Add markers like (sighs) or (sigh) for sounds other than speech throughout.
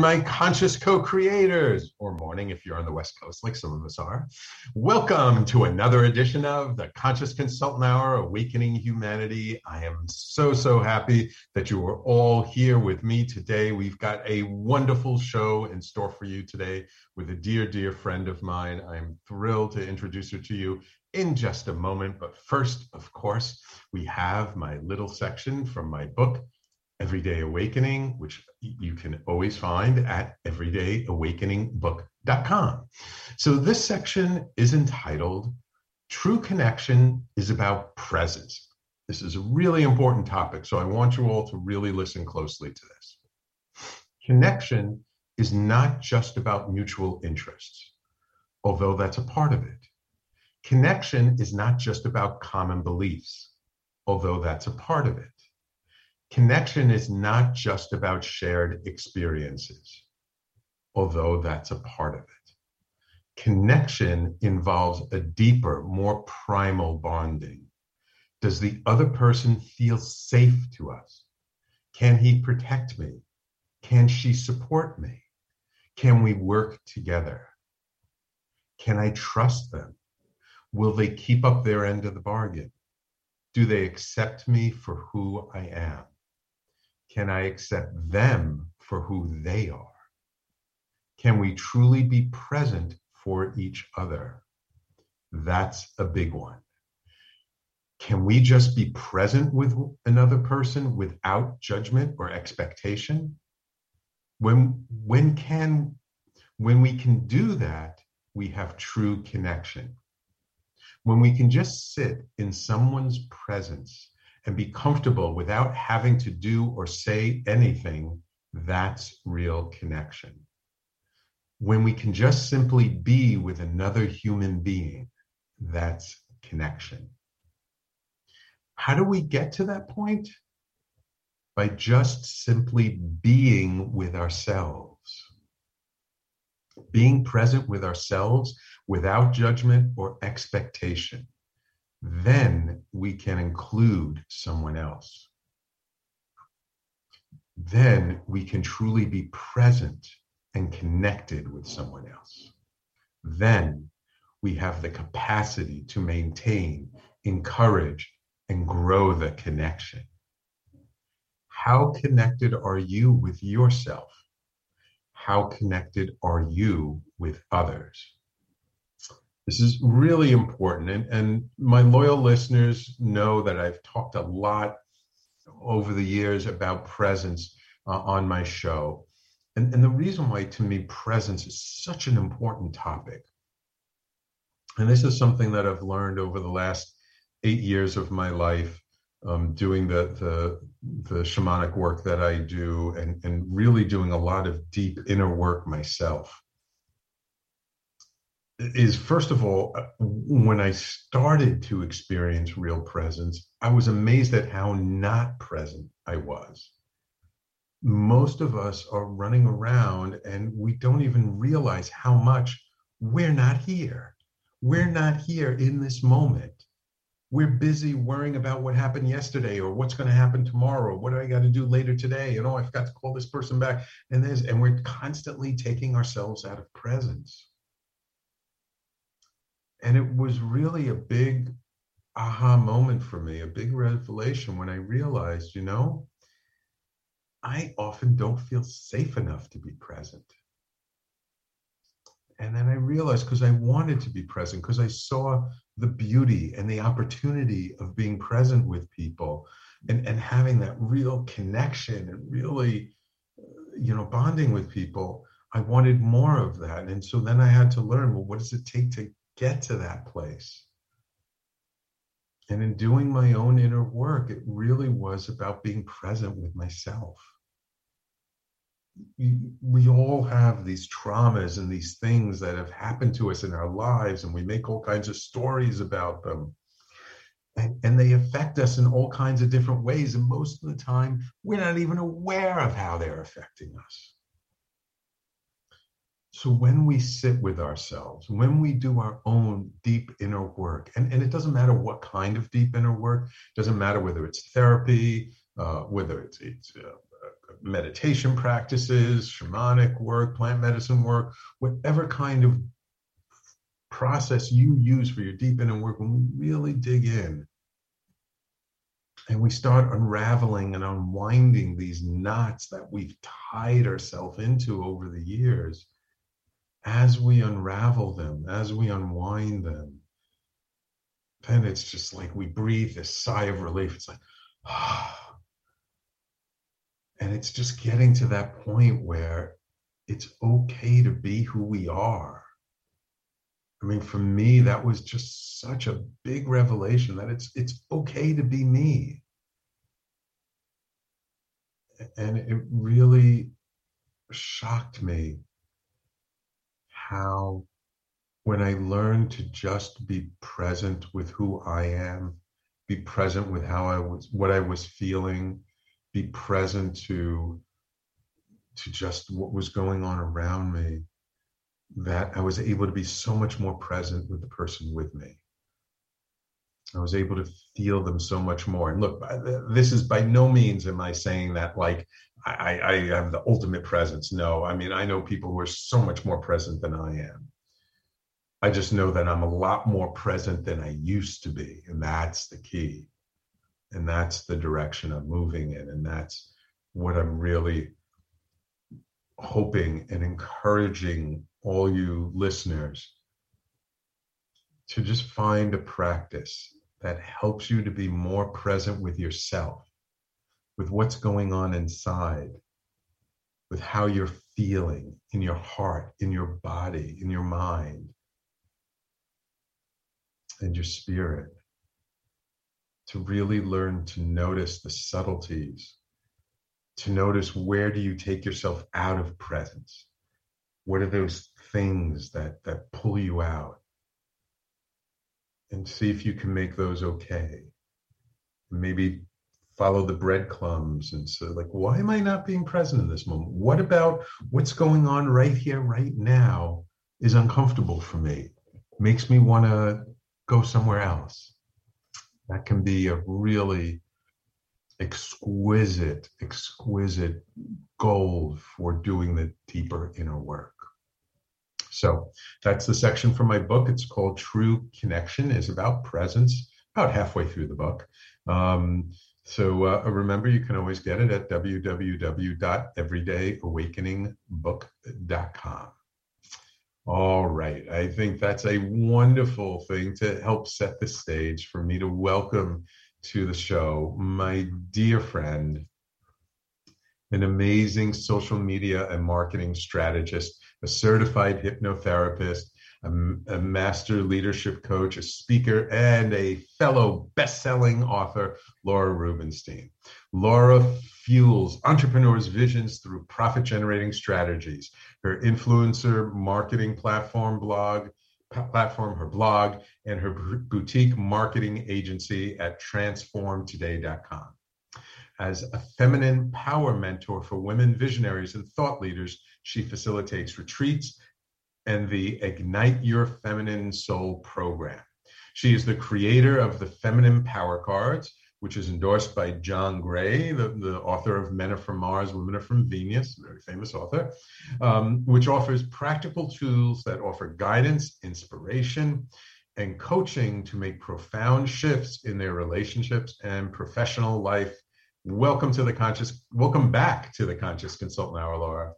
my conscious co creators, or morning if you're on the West Coast, like some of us are. Welcome to another edition of the Conscious Consultant Hour Awakening Humanity. I am so, so happy that you are all here with me today. We've got a wonderful show in store for you today with a dear, dear friend of mine. I'm thrilled to introduce her to you in just a moment. But first, of course, we have my little section from my book. Everyday Awakening, which you can always find at everydayawakeningbook.com. So this section is entitled True Connection is About Presence. This is a really important topic, so I want you all to really listen closely to this. Connection is not just about mutual interests, although that's a part of it. Connection is not just about common beliefs, although that's a part of it Connection is not just about shared experiences, although that's a part of it. Connection involves a deeper, more primal bonding. Does the other person feel safe to us? Can he protect me? Can she support me? Can we work together? Can I trust them? Will they keep up their end of the bargain? Do they accept me for who I am? Can I accept them for who they are? Can we truly be present for each other? That's a big one. Can we just be present with another person without judgment or expectation? When, when can, when we can do that, we have true connection. When we can just sit in someone's presence and be comfortable without having to do or say anything, that's real connection. When we can just simply be with another human being, that's connection. How do we get to that point? By just simply being with ourselves. Being present with ourselves without judgment or expectation then we can include someone else. Then we can truly be present and connected with someone else. Then we have the capacity to maintain, encourage, and grow the connection. How connected are you with yourself? How connected are you with others? This is really important. And, and my loyal listeners know that I've talked a lot over the years about presence uh, on my show. And, and the reason why, to me, presence is such an important topic. And this is something that I've learned over the last eight years of my life, um, doing the, the, the shamanic work that I do, and, and really doing a lot of deep inner work myself is first of all, uh, when I started to experience real presence, I was amazed at how not present I was. Most of us are running around and we don't even realize how much we're not here. We're not here in this moment. We're busy worrying about what happened yesterday or what's going to happen tomorrow. What do I got to do later today? And oh, I forgot to call this person back. And this, and we're constantly taking ourselves out of presence and it was really a big aha moment for me, a big revelation when I realized, you know, I often don't feel safe enough to be present. And then I realized because I wanted to be present, because I saw the beauty and the opportunity of being present with people and, and having that real connection and really, uh, you know, bonding with people. I wanted more of that. And so then I had to learn well, what does it take to get to that place. And in doing my own inner work, it really was about being present with myself. We all have these traumas and these things that have happened to us in our lives, and we make all kinds of stories about them. And, and, they affect us in all kinds of different ways. And most of the time, we're not even aware of how they're affecting us. So when we sit with ourselves, when we do our own deep inner work, and, and it doesn't matter what kind of deep inner work, doesn't matter whether it's therapy, uh, whether it's, it's a, meditation practices, shamanic work, plant medicine work, whatever kind of process you use for your deep inner work, when we really dig in and we start unraveling and unwinding these knots that we've tied ourselves into over the years, as we unravel them, as we unwind them, then it's just like we breathe this sigh of relief. It's like, ah. (sighs) And it's just getting to that point where it's okay to be who we are. I mean, for me, that was just such a big revelation that it's it's okay to be me. And it really shocked me how when I learned to just be present with who I am, be present with how I was, what I was feeling, be present to to just what was going on around me, that I was able to be so much more present with the person with me. I was able to feel them so much more. And look, this is by no means am I saying that like I, I have the ultimate presence. No, I mean, I know people who are so much more present than I am. I just know that I'm a lot more present than I used to be. And that's the key. And that's the direction I'm moving in. And that's what I'm really hoping and encouraging all you listeners to just find a practice that helps you to be more present with yourself, with what's going on inside, with how you're feeling in your heart, in your body, in your mind and your spirit to really learn to notice the subtleties to notice where do you take yourself out of presence? What are those things that that pull you out? And see if you can make those okay. Maybe follow the breadcrumbs and so like why am i not being present in this moment what about what's going on right here right now is uncomfortable for me makes me want to go somewhere else. That can be a really exquisite, exquisite gold for doing the deeper inner work. So that's the section from my book. It's called True Connection. is about presence. About halfway through the book. Um, so uh, remember, you can always get it at www.everydayawakeningbook.com. All right. I think that's a wonderful thing to help set the stage for me to welcome to the show my dear friend, an amazing social media and marketing strategist, a certified hypnotherapist, a, a master leadership coach, a speaker, and a fellow best selling author, Laura Rubinstein. Laura fuels entrepreneurs' visions through profit generating strategies. Her influencer marketing platform blog, platform, her blog, and her boutique marketing agency at transformtoday.com. As a feminine power mentor for women visionaries and thought leaders, she facilitates retreats and the Ignite Your Feminine Soul program. She is the creator of the Feminine Power Cards, which is endorsed by John Gray, the, the author of Men Are From Mars, Women Are From Venus, very famous author, um, which offers practical tools that offer guidance, inspiration, and coaching to make profound shifts in their relationships and professional life. Welcome to the conscious, welcome back to the Conscious Consultant Hour, Laura.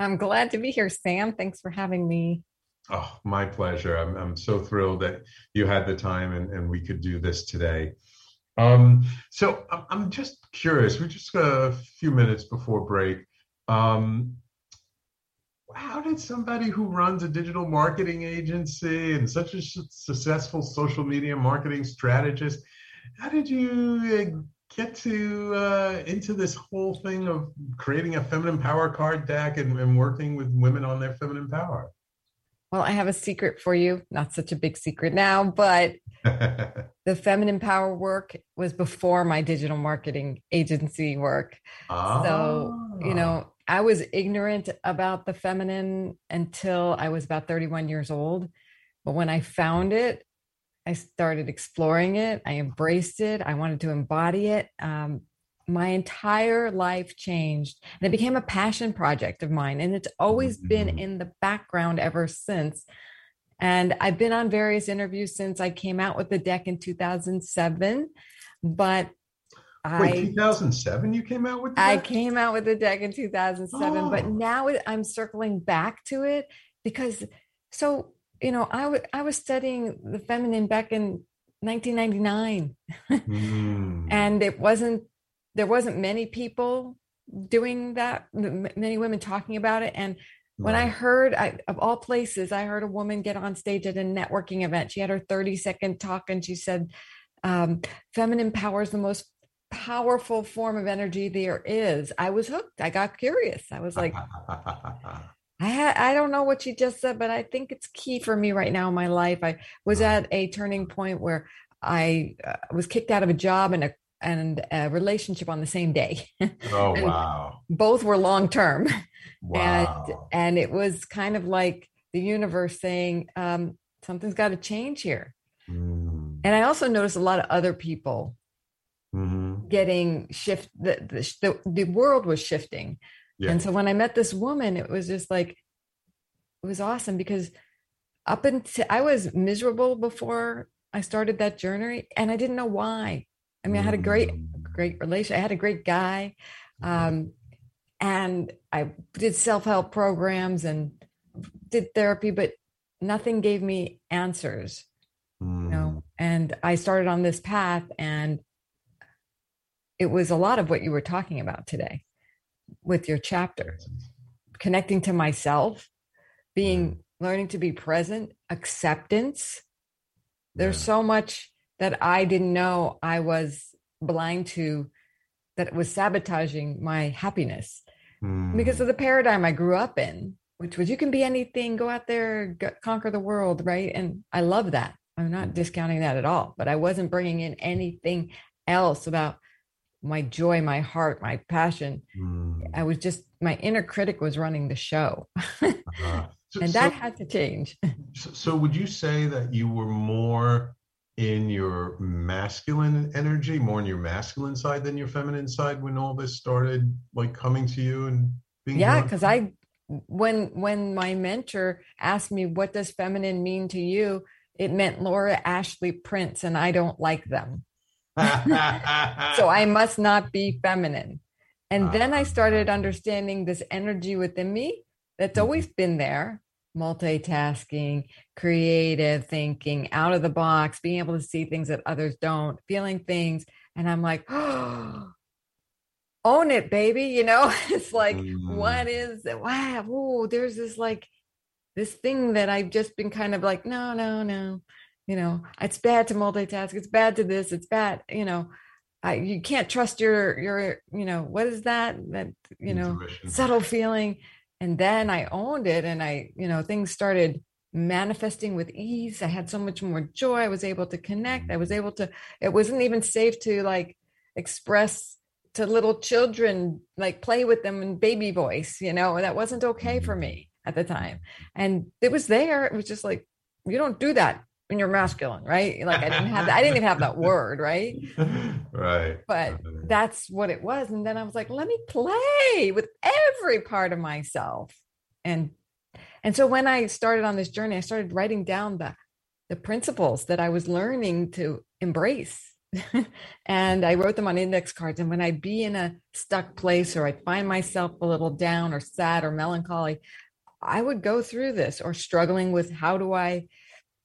I'm glad to be here, Sam. Thanks for having me. Oh, my pleasure. I'm, I'm so thrilled that you had the time and, and we could do this today. Um, so I'm just curious. We're just a few minutes before break. Um, how did somebody who runs a digital marketing agency and such a successful social media marketing strategist, how did you get to uh, into this whole thing of creating a feminine power card deck and, and working with women on their feminine power? Well, I have a secret for you. Not such a big secret now, but (laughs) the feminine power work was before my digital marketing agency work. Oh. So, you know, ah. I was ignorant about the feminine until I was about 31 years old. But when I found it, I started exploring it. I embraced it. I wanted to embody it. Um, my entire life changed and it became a passion project of mine and it's always mm-hmm. been in the background ever since and i've been on various interviews since i came out with the deck in 2007 but Wait, I 2007 you came out with I came out with the deck in 2007, oh. but now I'm circling back to it because so you know I, w- I was studying the feminine back in 1999 (laughs) mm. and it wasn't there wasn't many people doing that many women talking about it. And when i heard I, of all places i heard a woman get on stage at a networking event. She had her 30 second talk and she said um, feminine power is the most powerful form of energy there is. I was hooked. I got curious. I was like (laughs) I had, I don't know what you just said, but I think it's key for me right now in my life. I was at a turning point where I uh, was kicked out of a job and a and a relationship on the same day. Oh (laughs) wow! both were long term, wow. and and it was kind of like the universe saying um, something's got to change here. Mm. And I also noticed a lot of other people mm-hmm. getting shift. The, the the world was shifting, yeah. and so when I met this woman, it was just like it was awesome because up until I was miserable before I started that journey, and I didn't know why. I mean, I had a great, mm. great relation. I had a great guy. Um, and I did self help programs and did therapy, but nothing gave me answers. Mm. You know, mm. and I started on this path, and it was a lot of what you were talking about today with your chapter connecting to myself, being mm. learning to be present, acceptance. There's yeah. so much that I didn't know I was blind to that was sabotaging my happiness mm. because of the paradigm I grew up in, which was you can be anything, go out there, go, conquer the world, right? And I love that. I'm not discounting that at all, but I wasn't bringing in anything else about my joy, my heart, my passion. Mm. I was just, my inner critic was running the show. uh-huh. (laughs) so, and that so, had to change. (laughs) so, would you say that you were more in your masculine energy, more in your masculine side than your feminine side when all this started like coming to you and being Yeah, because I when when my mentor asked me what does feminine mean to you, it meant Laura Ashley prints, and I don't like them. (laughs) so I must not be feminine. And then I started understanding this energy within me that's mm-hmm. always been there multitasking, creative thinking, out of the box, being able to see things that others don't, feeling things. And I'm like, oh, (gasps) own it, baby. You know, (laughs) it's like, mm. what is it? Wow. Oh, there's this like this thing that I've just been kind of like, no, no, no. You know, it's bad to multitask. It's bad to this. It's bad. You know, I, you can't trust your your you know what is that that you know Intuition. subtle feeling and then i owned it and i you know things started manifesting with ease i had so much more joy i was able to connect i was mm-hmm. able to it wasn't even safe to like express to little children like play with them in baby voice you know that wasn't okay for mm-hmm. me at the time and it was there it was just like you don't do that when you're masculine, right? Like I didn't have that, I didn't even have that (laughs) word, right? Right. But that's what it was. And then I was like, let me play with every part of myself. And and so when I started on this journey, I started writing down the the principles that I was learning to embrace. (laughs) and I wrote them on index cards. And when I'd be in a stuck place or I'd find myself a little down or sad or melancholy, I would go through this or struggling with how do I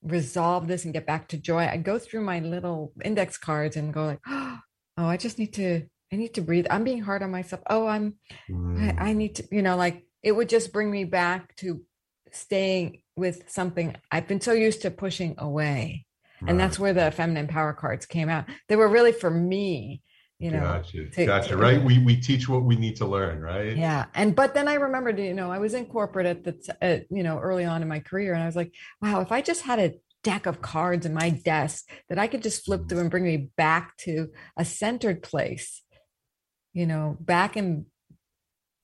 resolve this and get back to joy, I go through my little index cards and go like, (gasps) oh, I just need to, I need to breathe. I'm being hard on myself. Oh, I'm, mm. I, I need to, you know, like it would just bring me back to staying with something I've been so used to pushing away. Right. And that's where the feminine power cards came out. They were really for me you know gotcha to, gotcha to, right? we we teach what we need to learn right? Yeah and but then i remembered you know i was in corporate at the at, you know early on in my career and i was like wow if i just had a deck of cards in my desk that i could just flip through and bring me back to a centered place you know back in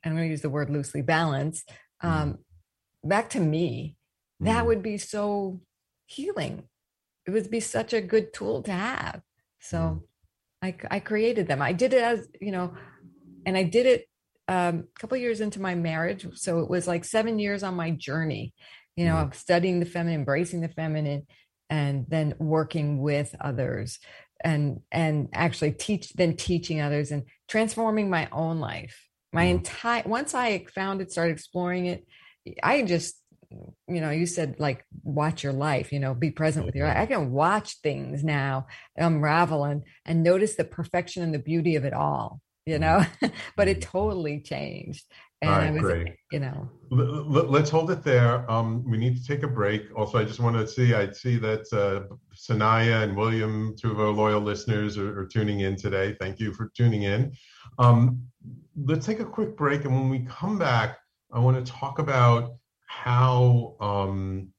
i'm going to use the word loosely balance mm-hmm. um back to me that mm-hmm. would be so healing. It would be such a good tool to have. So mm-hmm I, I created them. I did it as, you know, and I did it um, a couple years into my marriage. So it was like seven years on my journey, you know, mm-hmm. studying the feminine, embracing the feminine, and then working with others and and actually teach then teaching others and transforming my own life my mm-hmm. entire once i found it started exploring it i just you know you said like watch your life you know be present with your life. i can watch things now unravel and and notice the perfection and the beauty of it all you know? (laughs) But it mm-hmm. totally changed and all right, was, great. you know. Let's hold it there. Um we need to take a break. Also i just want to see i see that uh sanaya and william two of our loyal listeners are, are tuning in today. Thank you for tuning in. Um let's take a quick break and when we come back i want to talk about how um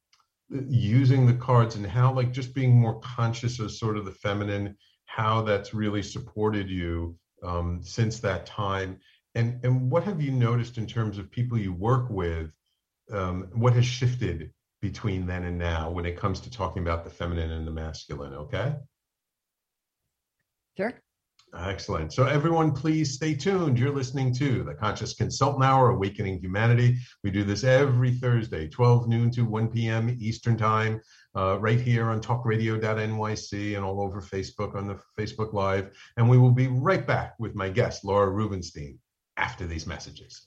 using the cards and how like just being more conscious of sort of the feminine how that's really supported you um, since that time. And and what have you noticed in terms of people you work with um, what has shifted between then and now when it comes to talking about the feminine and the masculine okay? Sure Excellent. So, everyone, please stay tuned. You're listening to the Conscious Consultant Hour, Awakening Humanity. We do this every Thursday, 12 noon to 1 p.m. Eastern Time, uh, right here on talkradio.nyc and all over Facebook on the Facebook Live. And we will be right back with my guest, Laura Rubinstein, after these messages.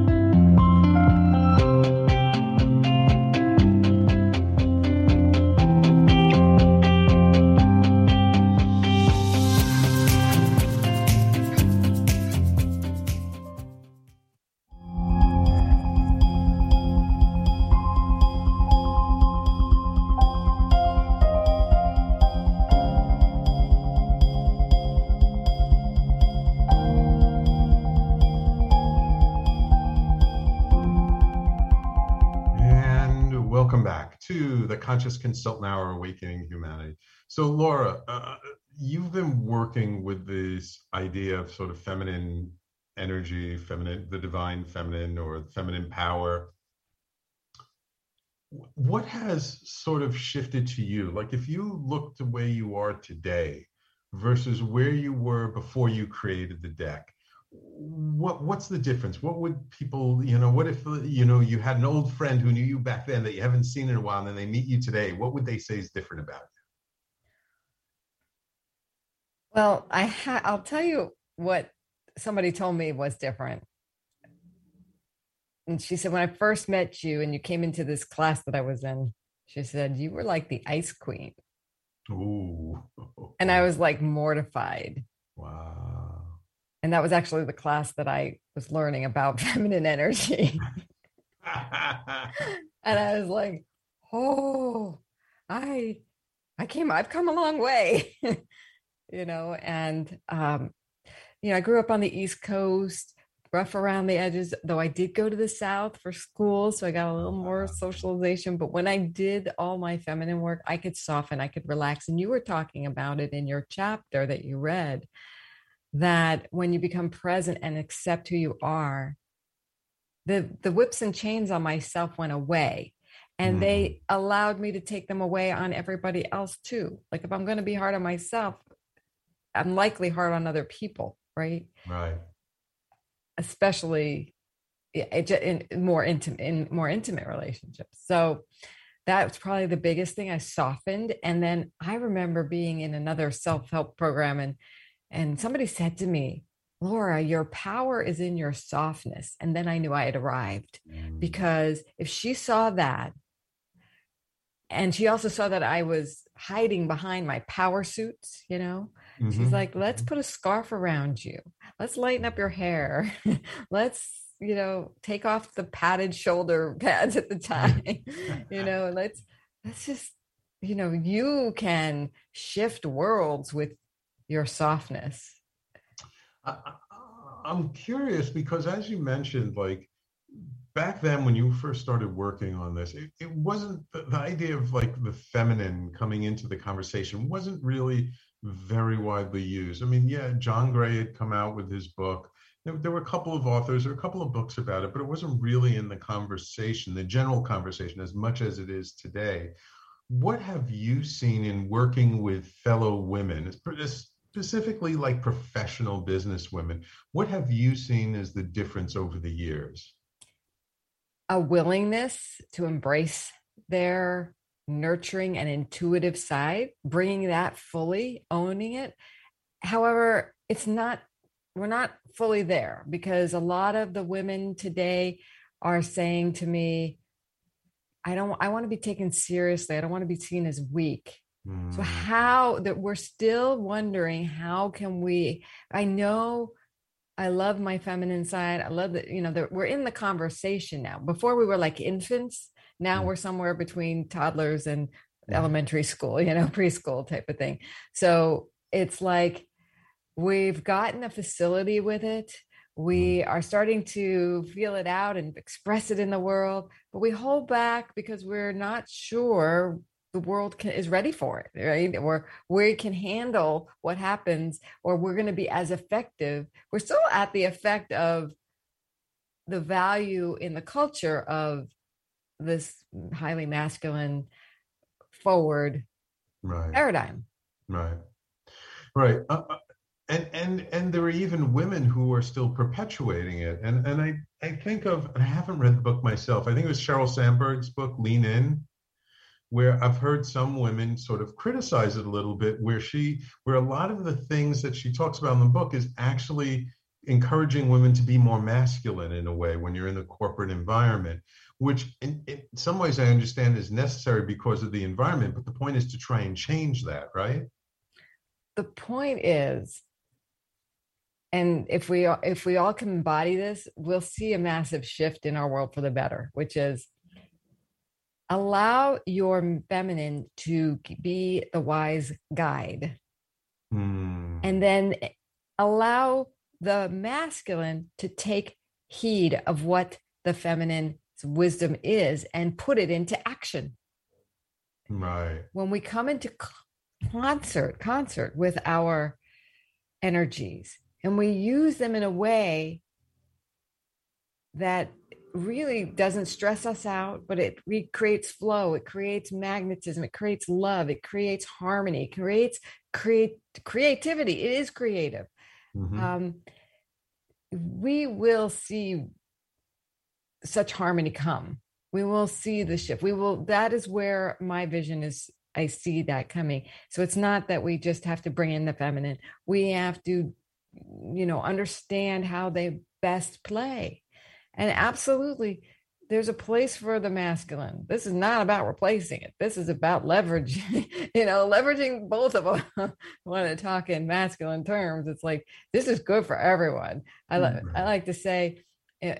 Conscious Consultant Hour Awakening Humanity. So, Laura, uh, you've been working with this idea of sort of feminine energy, feminine, the divine feminine or feminine power. What has sort of shifted to you? Like, if you look the way you are today versus where you were before you created the deck, what what's the difference? What would people you know what if you know you had an old friend who knew you back then that you haven't seen in a while and then they meet you today what would they say is different about you? Well i ha- i'll tell you what somebody told me was different. And she said when i first met you and you came into this class that i was in she said you were like the ice queen. Ooh. (laughs) and i was like mortified. Wow and that was actually the class that I was learning about (laughs) feminine energy. and I was like, oh, I I came, I've come a long way, (laughs) you know, and um you know, I grew up on the East Coast, rough around the edges, though I did go to the South for school. So I got a little more socialization. But when I did all my feminine work, I could soften, I could relax. And you were talking about it in your chapter that you read that when you become present and accept who you are, the, the whips and chains on myself went away and mm. they allowed me to take them away on everybody else too. Like if I'm going to be hard on myself, I'm likely hard on other people, right? Right. Especially in more intimate in more intimate relationships. So that's probably the biggest thing I softened. And then I remember being in another self-help program and and somebody said to me, Laura, your power is in your softness. And then I knew I had arrived mm. because if she saw that and she also saw that I was hiding behind my power suits, you know. Mm-hmm. She's like, let's mm-hmm. put a scarf around you. Let's lighten up your hair. (laughs) let's, you know, take off the padded shoulder (laughs) pads at the time. you know, let's let's just, you know, you can shift worlds with your softness. I, I'm curious because as you mentioned, like back then when you first started working on this it, it wasn't the, the, idea of like the feminine coming into the conversation wasn't really very widely used. I mean yeah john gray had come out with his book. There, there were a couple of authors or a couple of books about it but it wasn't really in the conversation the general conversation as much as it is today. What have you seen in working with fellow women specifically like professional business women what have you seen as the difference over the years a willingness to embrace their nurturing and intuitive side, bringing that fully, owning it. However, it's not, we're not fully there because a lot of the women today are saying to me, I don't, I want to be taken seriously. I don't want to be seen as weak. Mm. So how that we're still wondering how can we, I know I love my feminine side. I love that, you know, that we're in the conversation now. Before we were like infants. Now mm. we're somewhere between toddlers and mm. elementary school, (laughs) you know, preschool type of thing. So it's like we've gotten a facility with it. We mm. are starting to feel it out and express it in the world, but we hold back because we're not sure the world can, is ready for it, right? Or we can handle what happens, or we're going to be as effective. We're still at the effect of the value in the culture of this highly masculine forward right. paradigm. Right. Right. Uh, uh, and and and there are even women who are still perpetuating it. And and I I think of I haven't read the book myself. I think it was Sheryl Sandberg's book, Lean In where I've heard some women sort of criticize it a little bit, where she, where a lot of the things that she talks about in the book is actually encouraging women to be more masculine in a way when you're in the corporate environment, which in, in some ways I understand is necessary because of the environment. But the point is to try and change that, right? The point is, and if we if we all can embody this, we'll see a massive shift in our world for the better, which is allow your feminine to be the wise guide. Mm. and then allow the masculine to take heed of what the feminine wisdom is and put it into action. Right. When we come into concert concert with our energies and we use them in a way that really doesn't stress us out, but it creates flow, it creates magnetism, it creates love, it creates harmony, it creates create creativity. It is creative. Mm-hmm. Um, we will see such harmony come. We will see the shift. We will. That is where my vision is. I see that coming. So it's not that we just have to bring in the feminine. We have to, you know, understand how they best play and absolutely, there's a place for the masculine. This is not about replacing it. This is about leveraging, (laughs) you know, leveraging both of them. want to talk in masculine terms. It's like, this is good for everyone. I, li- I like to say, eh,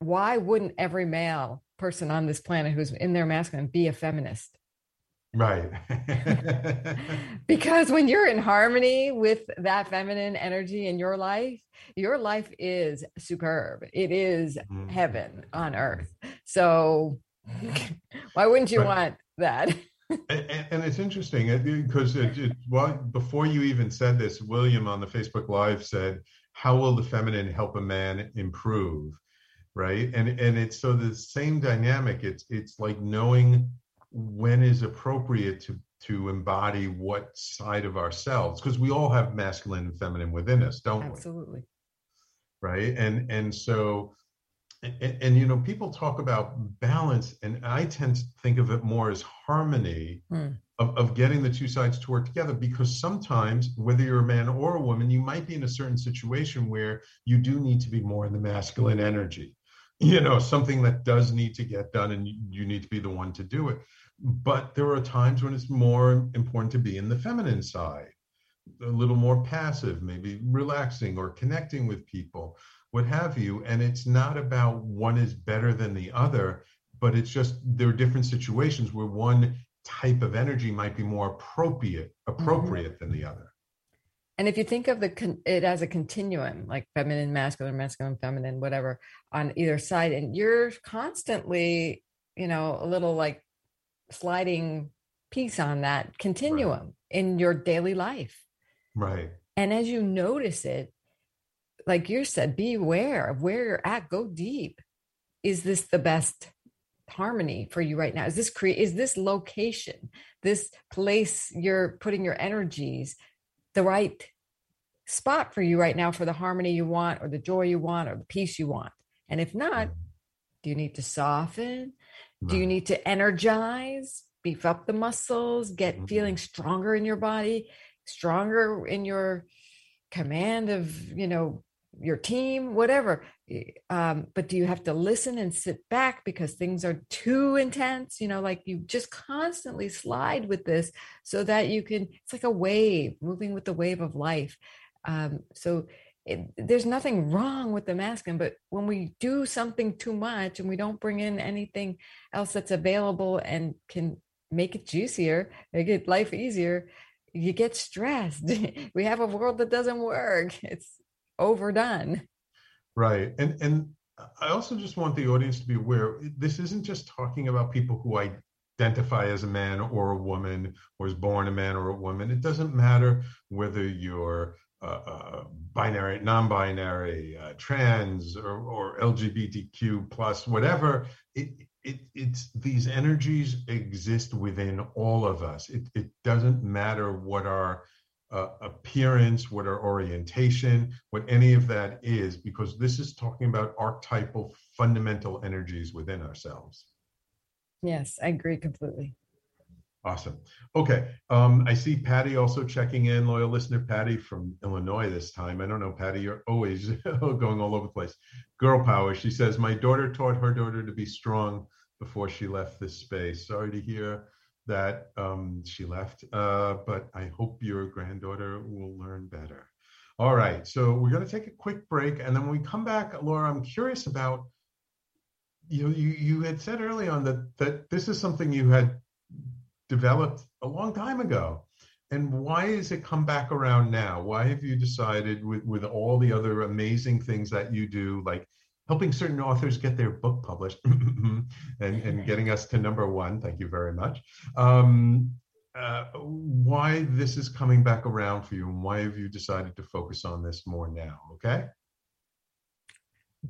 why wouldn't every male person on this planet who's in their masculine be a feminist? Right. (laughs) (laughs) Because when you're in harmony with that feminine energy in your life, your life is superb. It is mm-hmm. heaven on earth. So (laughs) why wouldn't you want that? and, and, it's interesting because uh, it, it, well, before you even said this, William on the Facebook Live said, "How will the feminine help a man improve?" Right, and and it's so the same dynamic. It's it's like knowing when is appropriate to to embody what side of ourselves because we all have masculine and feminine within us, don't Absolutely. we? Absolutely. Right, and and so and, and, you know people talk about balance and i tend to think of it more as harmony mm. of, of getting the two sides to work together because sometimes whether you're a man or a woman you might be in a certain situation where you do need to be more in the masculine energy you know something that does need to get done and you, you need to be the one to do it but there are times when it's more important to be in the feminine side a little more passive maybe relaxing or connecting with people what have you. And it's not about one is better than the other, but it's just there are different situations where one type of energy might be more appropriate appropriate mm-hmm. than the other. And if you think of the con- it as a continuum, like feminine, masculine, masculine, feminine, whatever, on either side, and you're constantly, you know, a little like sliding piece on that continuum right. in your daily life. Right. And as you notice it, like you said, beware of where you're at. Go deep. Is this the best harmony for you right now? Is this create? Is this location, this place you're putting your energies, the right spot for you right now for the harmony you want, or the joy you want, or the peace you want? And if not, mm. do you need to soften? Do you need to energize? Beef up the muscles, get mm-hmm. feeling stronger in your body, stronger in your command of you know your team, whatever. Um, but do you have to listen and sit back because things are too intense? You know, like you just constantly slide with this so that you can, it's like a wave moving with the wave of life. Um, so it, there's nothing wrong with the masculine, but when we do something too much and we don't bring in anything else that's available and can make it juicier, make it life easier, you get stressed. (laughs) we have a world that doesn't work. It's overdone. Right. And and I also just want the audience to be aware this isn't just talking about people who identify as a man or a woman or is born a man or a woman. It doesn't matter whether you're uh, uh, binary, non-binary, uh, trans, or, or, LGBTQ plus, whatever. It, it, it's these energies exist within all of us. It, it doesn't matter what our uh, appearance, what our orientation, what any of that is, because this is talking about archetypal fundamental energies within ourselves. Yes, I agree completely. Awesome. Okay. Um, I see Patty also checking in, loyal listener Patty from Illinois this time. I don't know, Patty, you're always (laughs) going all over the place. Girl power. She says, My daughter taught her daughter to be strong before she left this space. Sorry to hear that um, she left, uh, but I hope your granddaughter will learn better. All right, so we're going to take a quick break, and then when we come back, Laura, I'm curious about you. You you had said early on that that this is something you had developed a long time ago, and why has it come back around now? Why have you decided, with with all the other amazing things that you do, like helping certain authors get their book published (laughs) and, and getting us to number one. Thank you very much. Um, uh, why this is coming back around for you and why have you decided to focus on this more now? Okay.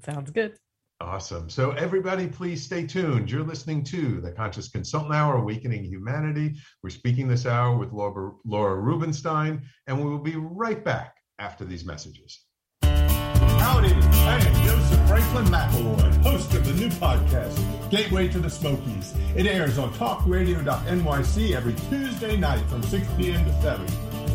Sounds good. Awesome. So, everybody, please stay tuned. You're listening to the Conscious Consultant Hour, Awakening Humanity. We're speaking this hour with Laura, Laura Rubinstein, and we will be right back after these messages. Howdy, I am Joseph Franklin McElroy, host of the new podcast, Gateway to the Smokies. It airs on talkradio.nyc every Tuesday night from 6 p.m. to 7.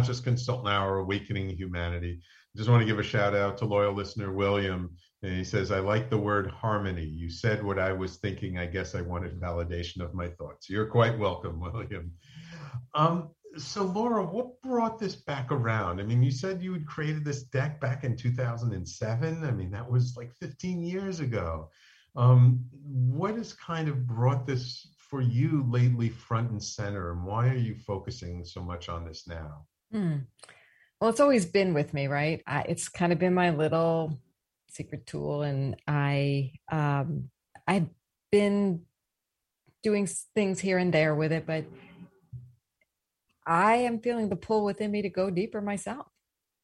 Conscious Consultant Hour, Awakening Humanity. Just want to give a shout out to loyal listener William. And he says, I like the word harmony. You said what I was thinking. I guess I wanted validation of my thoughts. You're quite welcome, (laughs) William. Um, so, Laura, what brought this back around? I mean, you said you had created this deck back in 2007. I mean, that was like 15 years ago. Um, what has kind of brought this for you lately front and center and why are you focusing so much on this now hmm. well it's always been with me right I, it's kind of been my little secret tool and i um i've been doing things here and there with it but i am feeling the pull within me to go deeper myself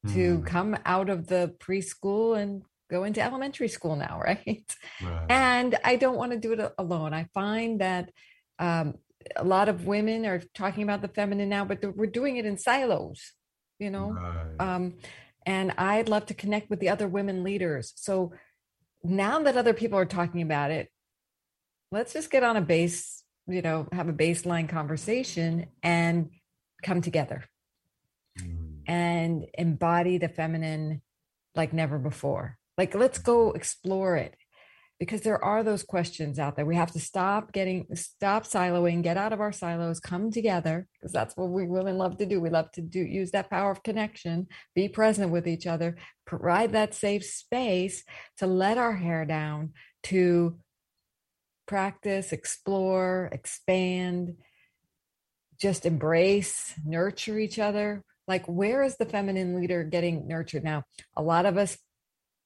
mm. to hmm. come out of the preschool and go into elementary school now (laughs) right? right and i don't want to do it alone i find that um, a lot of women are talking about the feminine now, but we're doing it in silos, you know. Right. Um, and I'd love to connect with the other women leaders. So now that other people are talking about it, let's just get on a base, you know, have a baseline conversation and come together mm. and embody the feminine like never before. Like, let's go explore it because there are those questions out there. We have to stop getting, stop siloing, get out of our silos, come together, because that's what we women love to do. We love to do use that power of connection, be present with each other, provide that safe space to let our hair down, to practice, explore, expand, just embrace, nurture each other. Like, where is the feminine leader getting nurtured now? A lot of us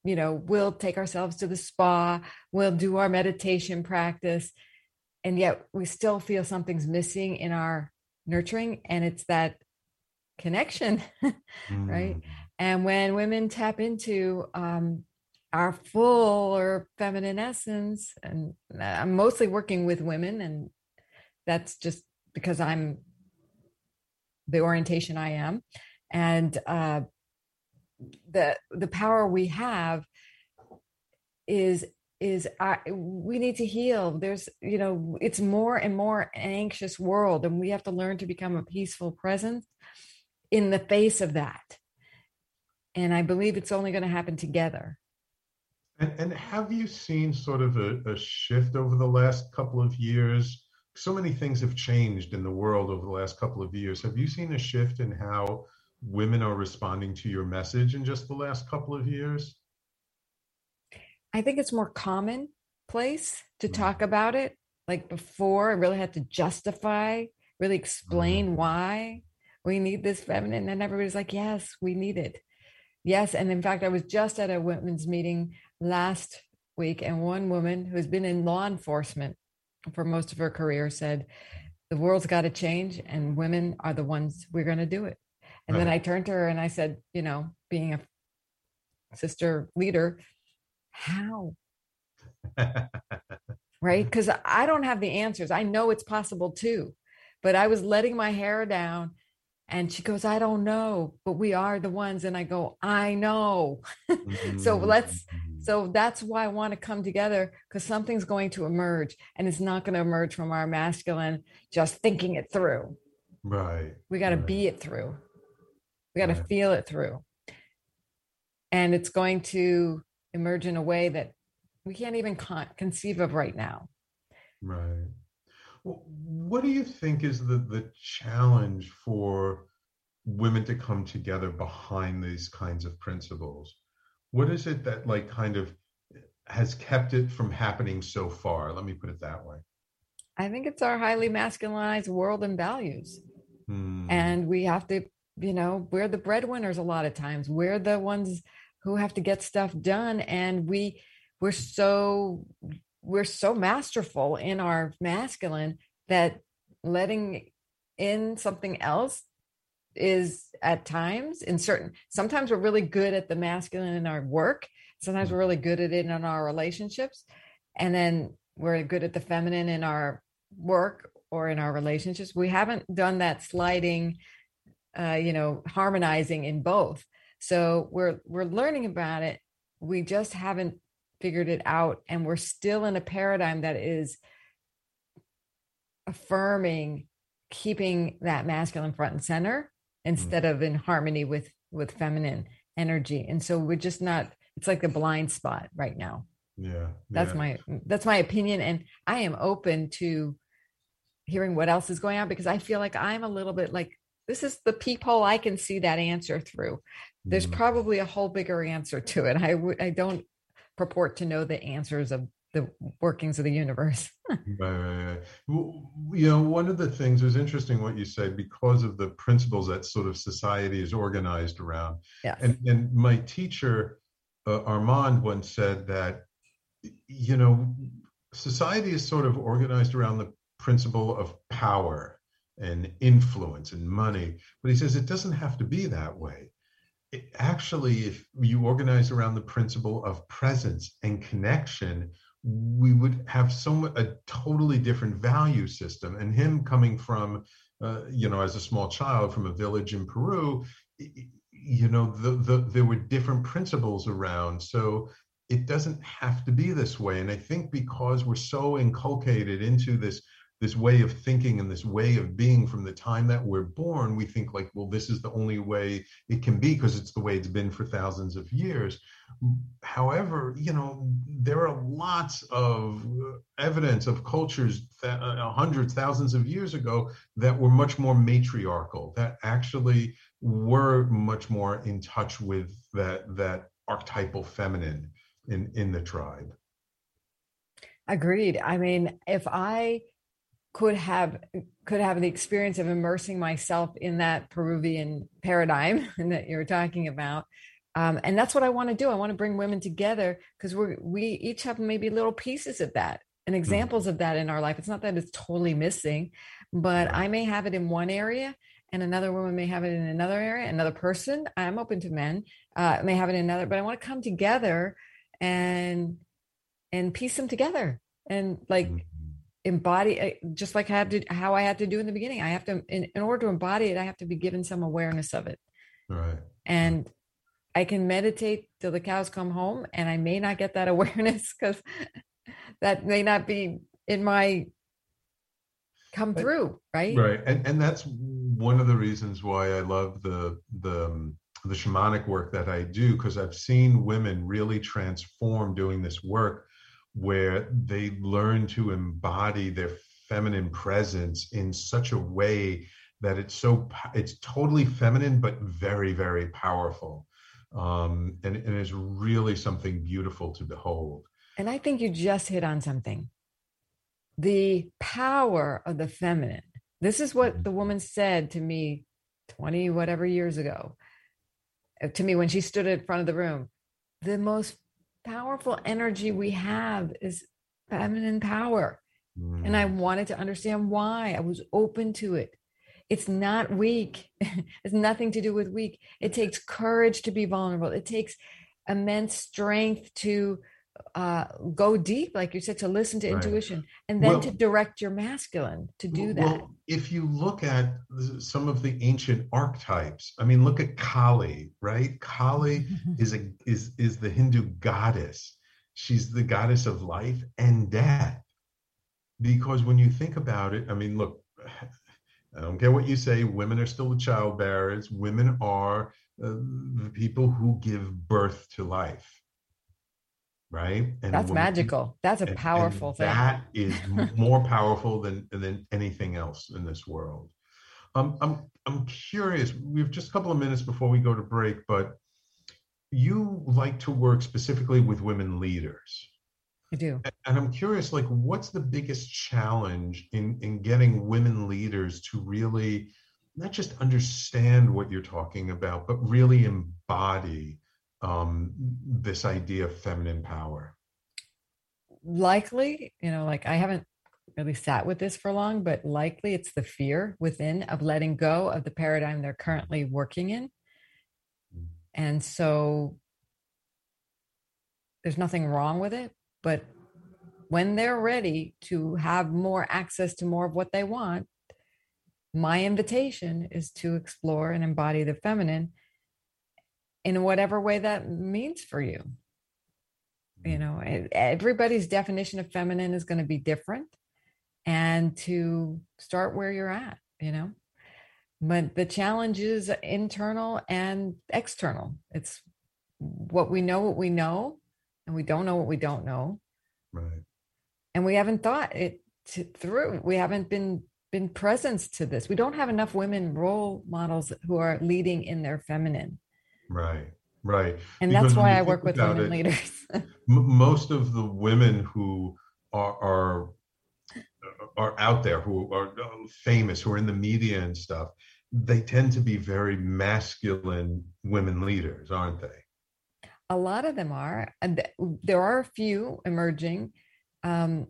you know, we'll take ourselves to the spa, we'll do our meditation practice, and yet we still feel something's missing in our nurturing, and it's that connection, (laughs) right? Mm. And when women tap into um, our full or feminine essence, and I'm mostly working with women, and that's just because I'm the orientation I am, and uh, the the power we have is is uh, we need to heal. There's you know it's more and more an anxious world and we have to learn to become a peaceful presence in the face of that. And i believe it's only going to happen together. And, and have you seen sort of a, a shift over the last couple of years? So many things have changed in the world over the last couple of years. Have you seen a shift in how women are responding to your message in just the last couple of years? I think it's more commonplace to mm. talk about it. Like before, I really had to justify, really explain mm. why we need this feminine. And everybody's like, yes, we need it. Yes. And in fact, I was just at a women's meeting last week, and one woman who's been in law enforcement for most of her career said, the world's got to change, and women are the ones we're going to do it. And right. then I turned to her and I said, you know, being a sister leader, how? right? (laughs) Because I don't have the answers. I know it's possible too, but I was letting my hair down and she goes, I don't know, but we are the ones. And I go, I know. (laughs) Mm-hmm. so let's, mm-hmm. so that's why I want to come together because something's going to emerge and it's not going to emerge from our masculine just thinking it through. Right. We got to right. be it through. We got to right. feel it through. And it's going to emerge in a way that we can't even con- conceive of right now. Right. Well, what do you think is the, the challenge for women to come together behind these kinds of principles? What is it that like kind of has kept it from happening so far? Let me put it that way. I think it's our highly masculinized world and values. Hmm. And we have to, you know, we're the breadwinners a lot of times. We're the ones who have to get stuff done and we we're so we're so masterful in our masculine that letting in something else is at times in certain sometimes we're really good at the masculine in our work sometimes we're really good at it in our relationships and then we're good at the feminine in our work or in our relationships we haven't done that sliding uh, you know harmonizing in both so we're we're learning about it we just haven't figured it out and we're still in a paradigm that is affirming keeping that masculine front and center instead mm. of in harmony with with feminine energy and so we're just not it's like a blind spot right now yeah that's yeah. my that's my opinion and i am open to hearing what else is going on because i feel like i'm a little bit like this is the peephole i can see that answer through there's mm. probably a whole bigger answer to it i i don't purport to know the answers of the workings of the universe. (laughs) right, right, right. Well, you know, one of the things was interesting what you said because of the principles that sort of society is organized around. Yeah. And and my teacher uh, Armand once said that you know society is sort of organized around the principle of power and influence and money, but he says it doesn't have to be that way actually, if you organize around the principle of presence and connection, we would have so a totally different value system. And him coming from, uh, you know, as a small child from a village in Peru, you know, the, the, there were different principles around. So it doesn't have to be this way. And I think because we're so inculcated into this this way of thinking and this way of being from the time that we're born, we think like, well, this is the only way it can be because it's the way it's been for thousands of years. However, you know, there are lots of evidence of cultures that uh, hundreds, thousands of years ago that were much more matriarchal, that actually were much more in touch with that that archetypal feminine in in the tribe. Agreed. I mean, if I could have could have the experience of immersing myself in that Peruvian paradigm (laughs) that you're talking about. Um, and that's what I want to do. I want to bring women together because we we each have maybe little pieces of that and mm-hmm. examples of that in our life. It's not that it's totally missing, but I may have it in one area and another woman may have it in another area. Another person, I'm open to men, uh, may have it in another, but I want to come together and and piece them together and like mm-hmm embody uh, just like I had to how I had to do in the beginning. I have to in, in order to embody it, I have to be given some awareness of it. Right. And I can meditate till the cows come home and I may not get that (laughs) awareness because that may not be in my come through, right? Right. And and that's one of the reasons why I love the the um, the shamanic work that I do because I've seen women really transform doing this work where they learn to embody their feminine presence in such a way that it's so it's totally feminine but very very powerful. Um, and, and it's really something beautiful to behold. And i think you just hit on something. The power of the feminine. This is what mm-hmm. the woman said to me 20 whatever years ago uh, to me when she stood in front of the room. The most powerful energy we have is feminine power. Mm. And I mm. wanted to understand why. I was open to it. It's not weak. (laughs) it's nothing to do with weak. It takes courage to be vulnerable. It takes immense strength to uh, go deep, like you said, to listen to right. intuition and then well, to direct your masculine to do that. Well, if you look at some of the ancient archetypes, I mean, look at Kali, right? Kali (laughs) is a is is the Hindu goddess. She's the goddess of life and death. Because when you think about it, I mean, look, (sighs) I don't care what you say. Women are still the child bearers. Women are uh, the people who give birth to life right? And That's magical. That's a and, powerful and thing. That is more (laughs) powerful than than anything else in this world. Um, I'm I'm curious. We have just a couple of minutes before we go to break, but you like to work specifically with women leaders. I do. And I'm curious, like, what's the biggest challenge in in getting women leaders to really not just understand what you're talking about, but really embody um, this idea of feminine power? Likely, you know, like I haven't really sat with this for long, but likely it's the fear within of letting go of the paradigm they're currently working in. Mm. And so there's nothing wrong with it, but when they're ready to have more access to more of what they want, my invitation is to explore and embody the feminine in whatever way that means for you. You mm-hmm. know, everybody's definition of feminine is going to be different and to start where you're at, you know. But the challenge is internal and external. It's what we know, what we know, and we don't know what we don't know. Right. And we haven't thought it to, through. We haven't been been presence to this. We don't have enough women role models who are leading in their feminine. Right, right. And because that's why I work with women it, leaders. (laughs) m- most of the women who are, are are out there who are famous, who are in the media and stuff, they tend to be very masculine women leaders, aren't they? A lot of them are, and there are a few emerging, um,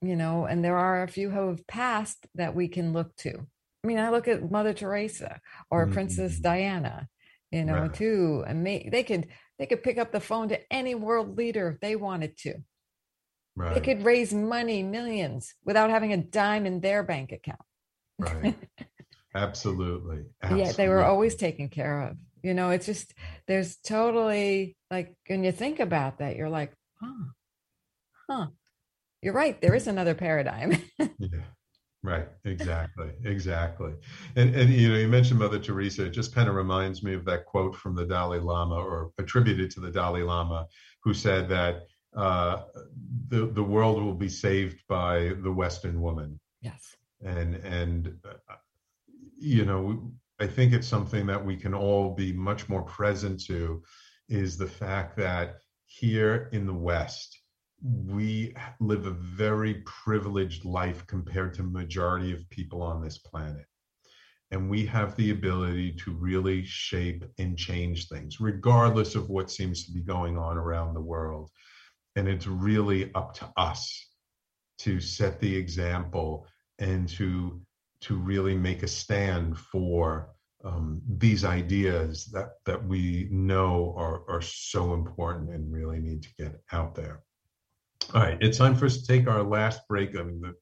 you know, and there are a few who have passed that we can look to. I mean, I look at Mother Teresa or mm-hmm. Princess Diana you know, right. too. And they, they could they could pick up the phone to any world leader if they wanted to. Right. They could raise money, millions, without having a dime in their bank account. Right. Absolutely. (laughs) Absolutely. Yeah, they were always taken care of. You know, it's just there's totally like when you think about that, you're like, huh, huh. You're right. There is another paradigm. yeah. Right, exactly, exactly. And and you know, you mentioned Mother Teresa. It just kind of reminds me of that quote from the Dalai Lama, or attributed to the Dalai Lama, who said that uh, the the world will be saved by the Western woman. Yes. And and uh, you know, I think it's something that we can all be much more present to, is the fact that here in the West we live a very privileged life compared to majority of people on this planet. And we have the ability to really shape and change things regardless of what seems to be going on around the world. And it's really up to us to set the example and to to really make a stand for um, these ideas that that we know are are so important and really need to get out there all right, it's time for us to take our last break. I mean, the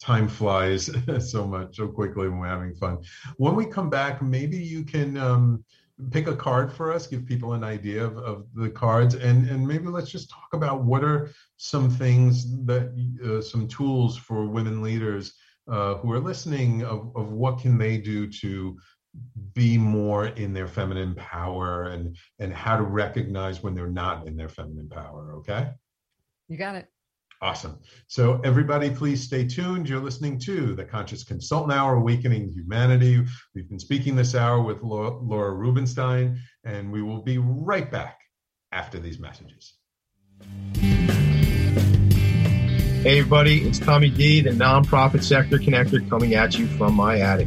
time flies (laughs) so much, so quickly when we're having fun. When we come back, maybe you can um, pick a card for us, give people an idea of, of the cards, and and maybe let's just talk about what are some things that uh, some tools for women leaders uh, who are listening of, of what can they do to be more in their feminine power and and how to recognize when they're not in their feminine power okay you got it. Awesome. So, everybody, please stay tuned. You're listening to the Conscious Consultant Hour, Awakening Humanity. We've been speaking this hour with Laura Rubinstein, and we will be right back after these messages. Hey, everybody, it's Tommy D, the nonprofit sector connector, coming at you from my attic.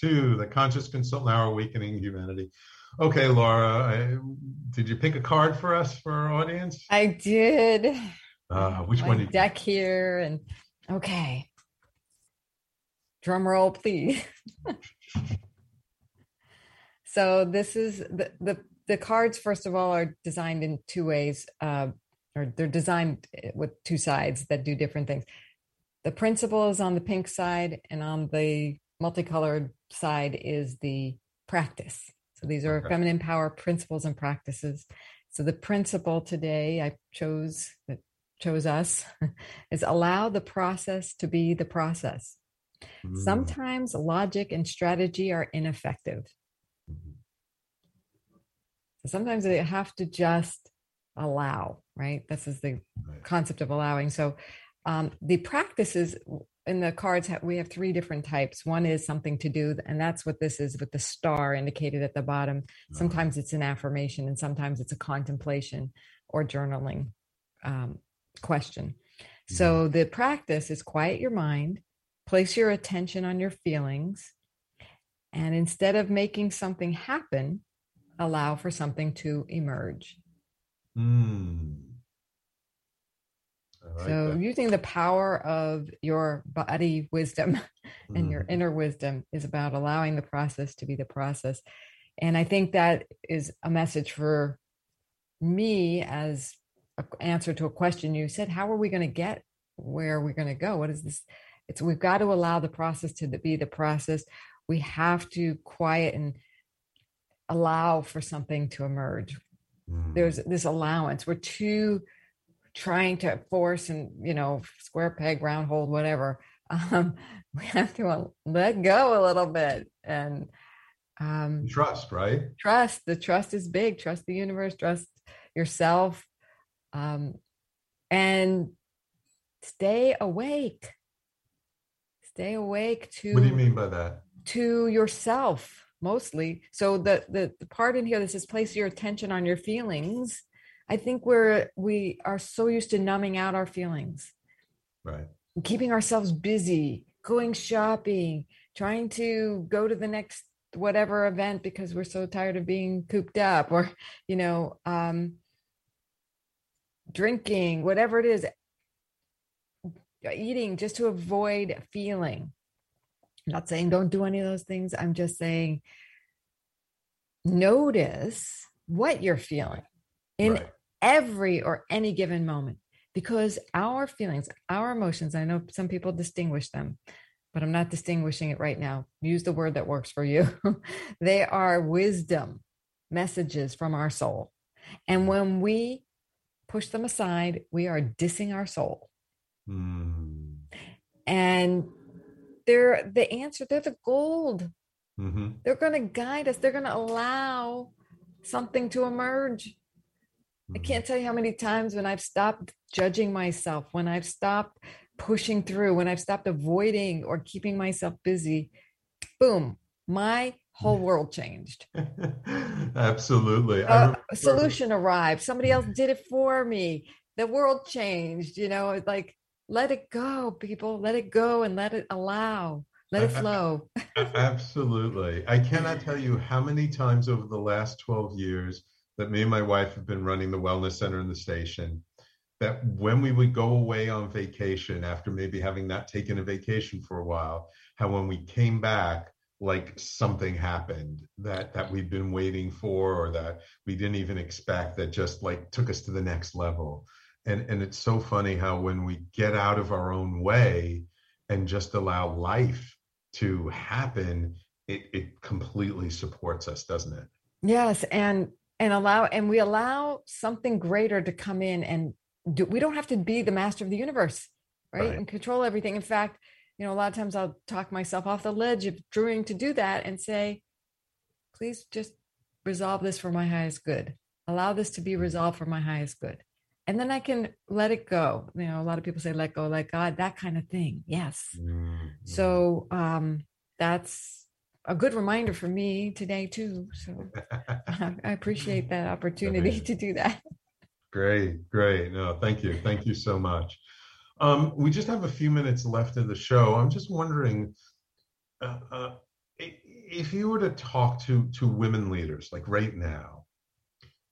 To the Conscious Consultant Hour Awakening Humanity. Okay, Laura, I, did you pick a card for us for our audience? I did. Uh, which My one? Did you, deck here and okay. Drum roll, please. (laughs) so this is the, the the cards. First of all, are designed in two ways, uh, or they're designed with two sides that do different things. The principle is on the pink side, and on the multicolored side is the practice. So these are Okay. feminine power principles and practices. So the principle today I chose that chose us (laughs) is allow the process to be the process. Mm, Sometimes logic and strategy are ineffective. So sometimes they have to just allow, right? This is the Right. concept of allowing. So um, the practices in the cards, we have three different types. One is something to do, and that's what this is with the star indicated at the bottom. Sometimes it's an affirmation, and sometimes it's a contemplation or journaling um, question. So the practice is quiet your mind, place your attention on your feelings, and instead of making something happen, allow for something to emerge. Mm. Like so that. using the power of your body wisdom (laughs) and your Mm. inner wisdom is about allowing the process to be the process. And i think that is a message for me as an answer to a question. You said how are we going to get where we're going to go? What is this? It's we've got to allow the process to be the process. We have to quiet and allow for something to emerge. Mm. there's this allowance. We're too trying to force and you know square peg round hole whatever (laughs) um we have to uh, let go a little bit and um trust, right? trust the trust is big trust the universe trust yourself um and stay awake stay awake to What do you mean by that? to yourself mostly so the, the the part in here that says place your attention on your feelings i think we're we are so used to numbing out our feelings Right. keeping ourselves busy going shopping trying to go to the next whatever event because we're so tired of being cooped up or you know um drinking whatever it is eating just to avoid feeling I'm not saying don't do any of those things. I'm just saying notice what you're feeling in Right. Every or any given moment because our feelings, our emotions, I know some people distinguish them, but I'm not distinguishing it right now. Use the word that works for you. (laughs) they are wisdom messages from our soul. And when we push them aside, we are dissing our soul. Mm. And they're the answer, they're the gold. hmm They're going to guide us, they're going to allow something to emerge. I mm-hmm. can't tell you how many times when I've stopped judging myself, when I've stopped pushing through, when I've stopped avoiding or keeping myself busy, boom, my whole (laughs) world changed. Absolutely. A solution arrived. Somebody else did it for me. The world changed, you know, like let it go, people. Let it go and let it allow. Let it flow. Absolutely. I cannot tell you how many times over the last 12 years that me and my wife have been running the wellness center in the station that when we would go away on vacation after maybe having not taken a vacation for a while how when we came back like something happened that that we've been waiting for or that we didn't even expect that just like took us to the next level. And and it's so funny how when we get out of our own way and just allow life to happen it it completely supports us doesn't it? Yes and and allow and we allow something greater to come in and do we don't have to be the master of the universe right, right. and control everything in fact you know, a lot of times I'll talk myself off the ledge of trying to do that and say, please just resolve this for my highest good. Allow this to be resolved for my highest good. And then I can let it go. You know, a lot of people say, let go, let God, that kind of thing. Yes. Mm-hmm. So um, that's a good reminder for me today, too. So (laughs) I appreciate that opportunity to do that. Great, great. No, thank you. Thank you so much. Um, we just have a few minutes left of the show. I'm just wondering uh, uh, if you were to talk to to women leaders, like right now,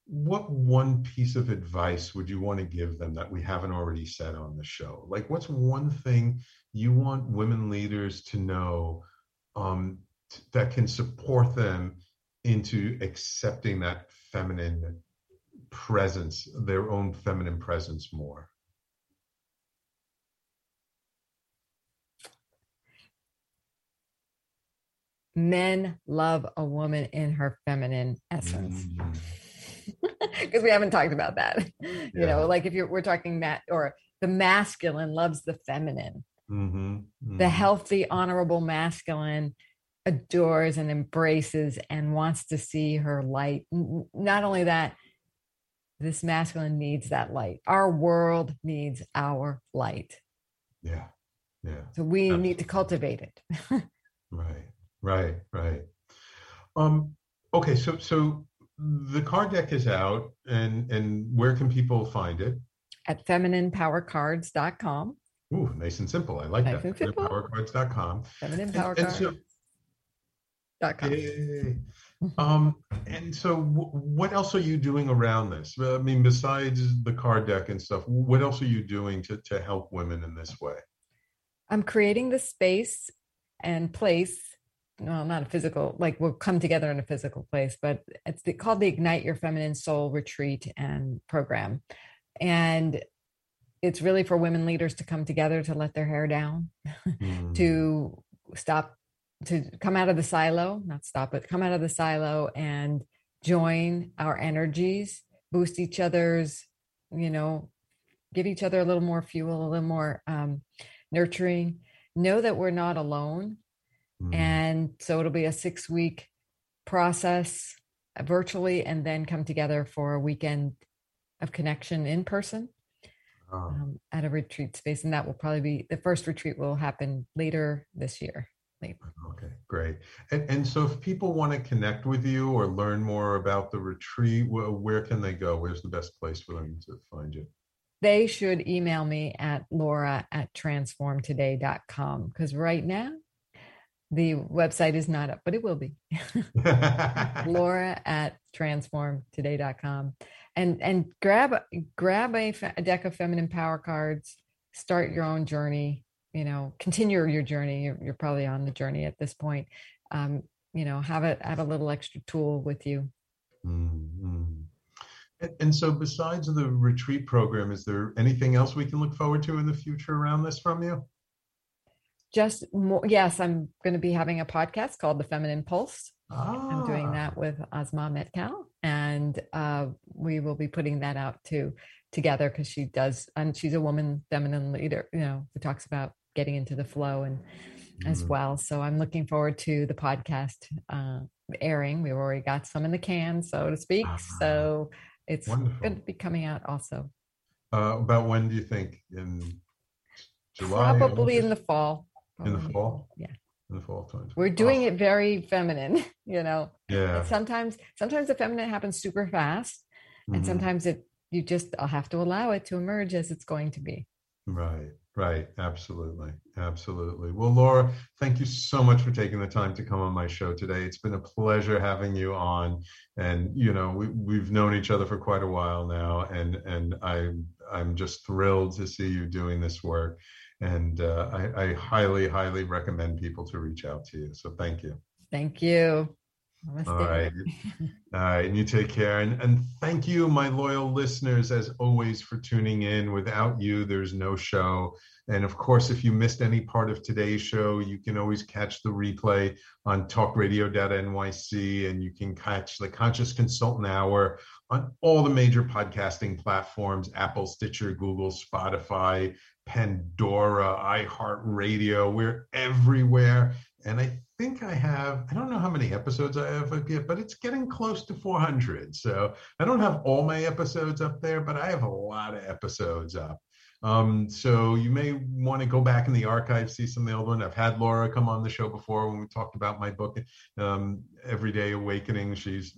what one piece of advice would you want to give them that we haven't already said on the show? Like, what's one thing you want women leaders to know um, that can support them into accepting that feminine presence, their own feminine presence more? men love a woman in her feminine essence. Because mm. (laughs) we haven't talked about that. Yeah. You know, like if you're we're talking that or the masculine loves the feminine. Mm-hmm. Mm-hmm. The healthy, honorable masculine adores and embraces and wants to see her light. Not only that, this masculine needs that light. Our world needs our light. Yeah. Yeah. So we Absolutely. need to cultivate it. (laughs) right. Right, right. Um, okay, so so the card deck is out, and and where can people find it? At femininepowercards.com. Ooh, nice and simple. I like nice that. Femininepowercards.com. Femininepowercards.com. Yay. um, and so, w- what else are you doing around this? I mean, besides the card deck and stuff, what else are you doing to to help women in this way? I'm creating the space and place well, not a physical, like we'll come together in a physical place, but it's the, called the Ignite Your Feminine Soul Retreat and Program. And it's really for women leaders to come together to let their hair down, (laughs) mm. to stop, to come out of the silo, not stop, but come out of the silo and join our energies, boost each other's, you know, give each other a little more fuel, a little more um, nurturing. Know that we're not alone Mm. And so it'll be a six week process virtually and then come together for a weekend of connection in person oh. um, at a retreat space. And that will probably be the first retreat will happen later this year. Okay, great. And, and so if people want to connect with you or learn more about the retreat, where, where can they go? Where's the best place for them to find you? They should email me at laura at transformtoday.com because right now the website is not up, but it will be. (laughs) Laura at transformtoday.com. And and grab grab a, a deck of feminine power cards, start your own journey, you know, continue your journey. You're, you're probably on the journey at this point. Um, you know, have a have a little extra tool with you. Mm-hmm. And, and so besides the retreat program, is there anything else we can look forward to in the future around this from you? just more yes i'm going to be having a podcast called the feminine pulse ah. i'm doing ah. that with asma metcal and uh, we will be putting that out too together because she does and she's a woman feminine leader you know who talks about getting into the flow and mm. as well so i'm looking forward to the podcast uh, airing we've already got some in the can so to speak ah. so it's Wonderful. going to be coming out also. Uh, about when do you think? In July? Probably in the fall. Probably in the fall? Yeah. In the fall time. We're doing awesome. it very feminine, (laughs) you know. Yeah. And sometimes sometimes the feminine happens super fast. Mm-hmm. And sometimes it you just have to allow it to emerge as it's going to be. Right. Right. Absolutely. Absolutely. Well, Laura, thank you so much for taking the time to come on my show today. It's been a pleasure having you on. And, you know, we, we've known each other for quite a while now. And, and I, I'm just thrilled to see you doing this work. And uh, I, I highly, highly recommend people to reach out to you. So thank you. Thank you. Namaste. All right. All right. And you take care. And, and thank you, my loyal listeners, as always, for tuning in. Without you, there's no show. And of course, if you missed any part of today's show, you can always catch the replay on talkradio.nyc and you can catch the Conscious Consultant Hour on all the major podcasting platforms Apple, Stitcher, Google, Spotify, Pandora, iHeartRadio. We're everywhere. And I think I have, I don't know how many episodes I have, yet, but it's getting close to 400. So I don't have all my episodes up there, but I have a lot of episodes up. Um, so you may want to go back in the archive, see some of the old one. I've had Laura come on the show before when we talked about my book, um, Everyday Awakening. She's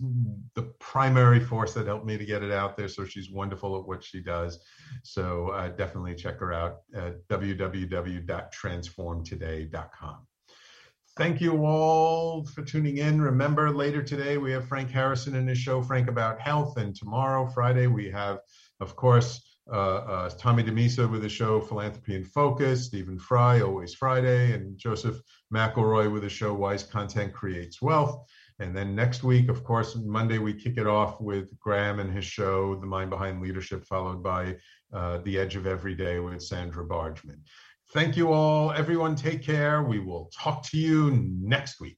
the primary force that helped me to get it out there. So she's wonderful at what she does. So uh, definitely check her out at www.transformtoday.com. Thank you all for tuning in. Remember, later today we have Frank Harrison in his show, Frank About Health. And tomorrow, Friday, we have, of course, uh, uh, Tommy DiMisa with the show Philanthropy in Focus, Stephen Fry, Always Friday, and Joseph McElroy with the show Wise Content Creates Wealth. And then next week, of course, Monday, we kick it off with Graham and his show, The Mind Behind Leadership, followed by uh, The Edge of Every Day with Sandra Bargman. Thank you all. Everyone, take care. We will talk to you next week.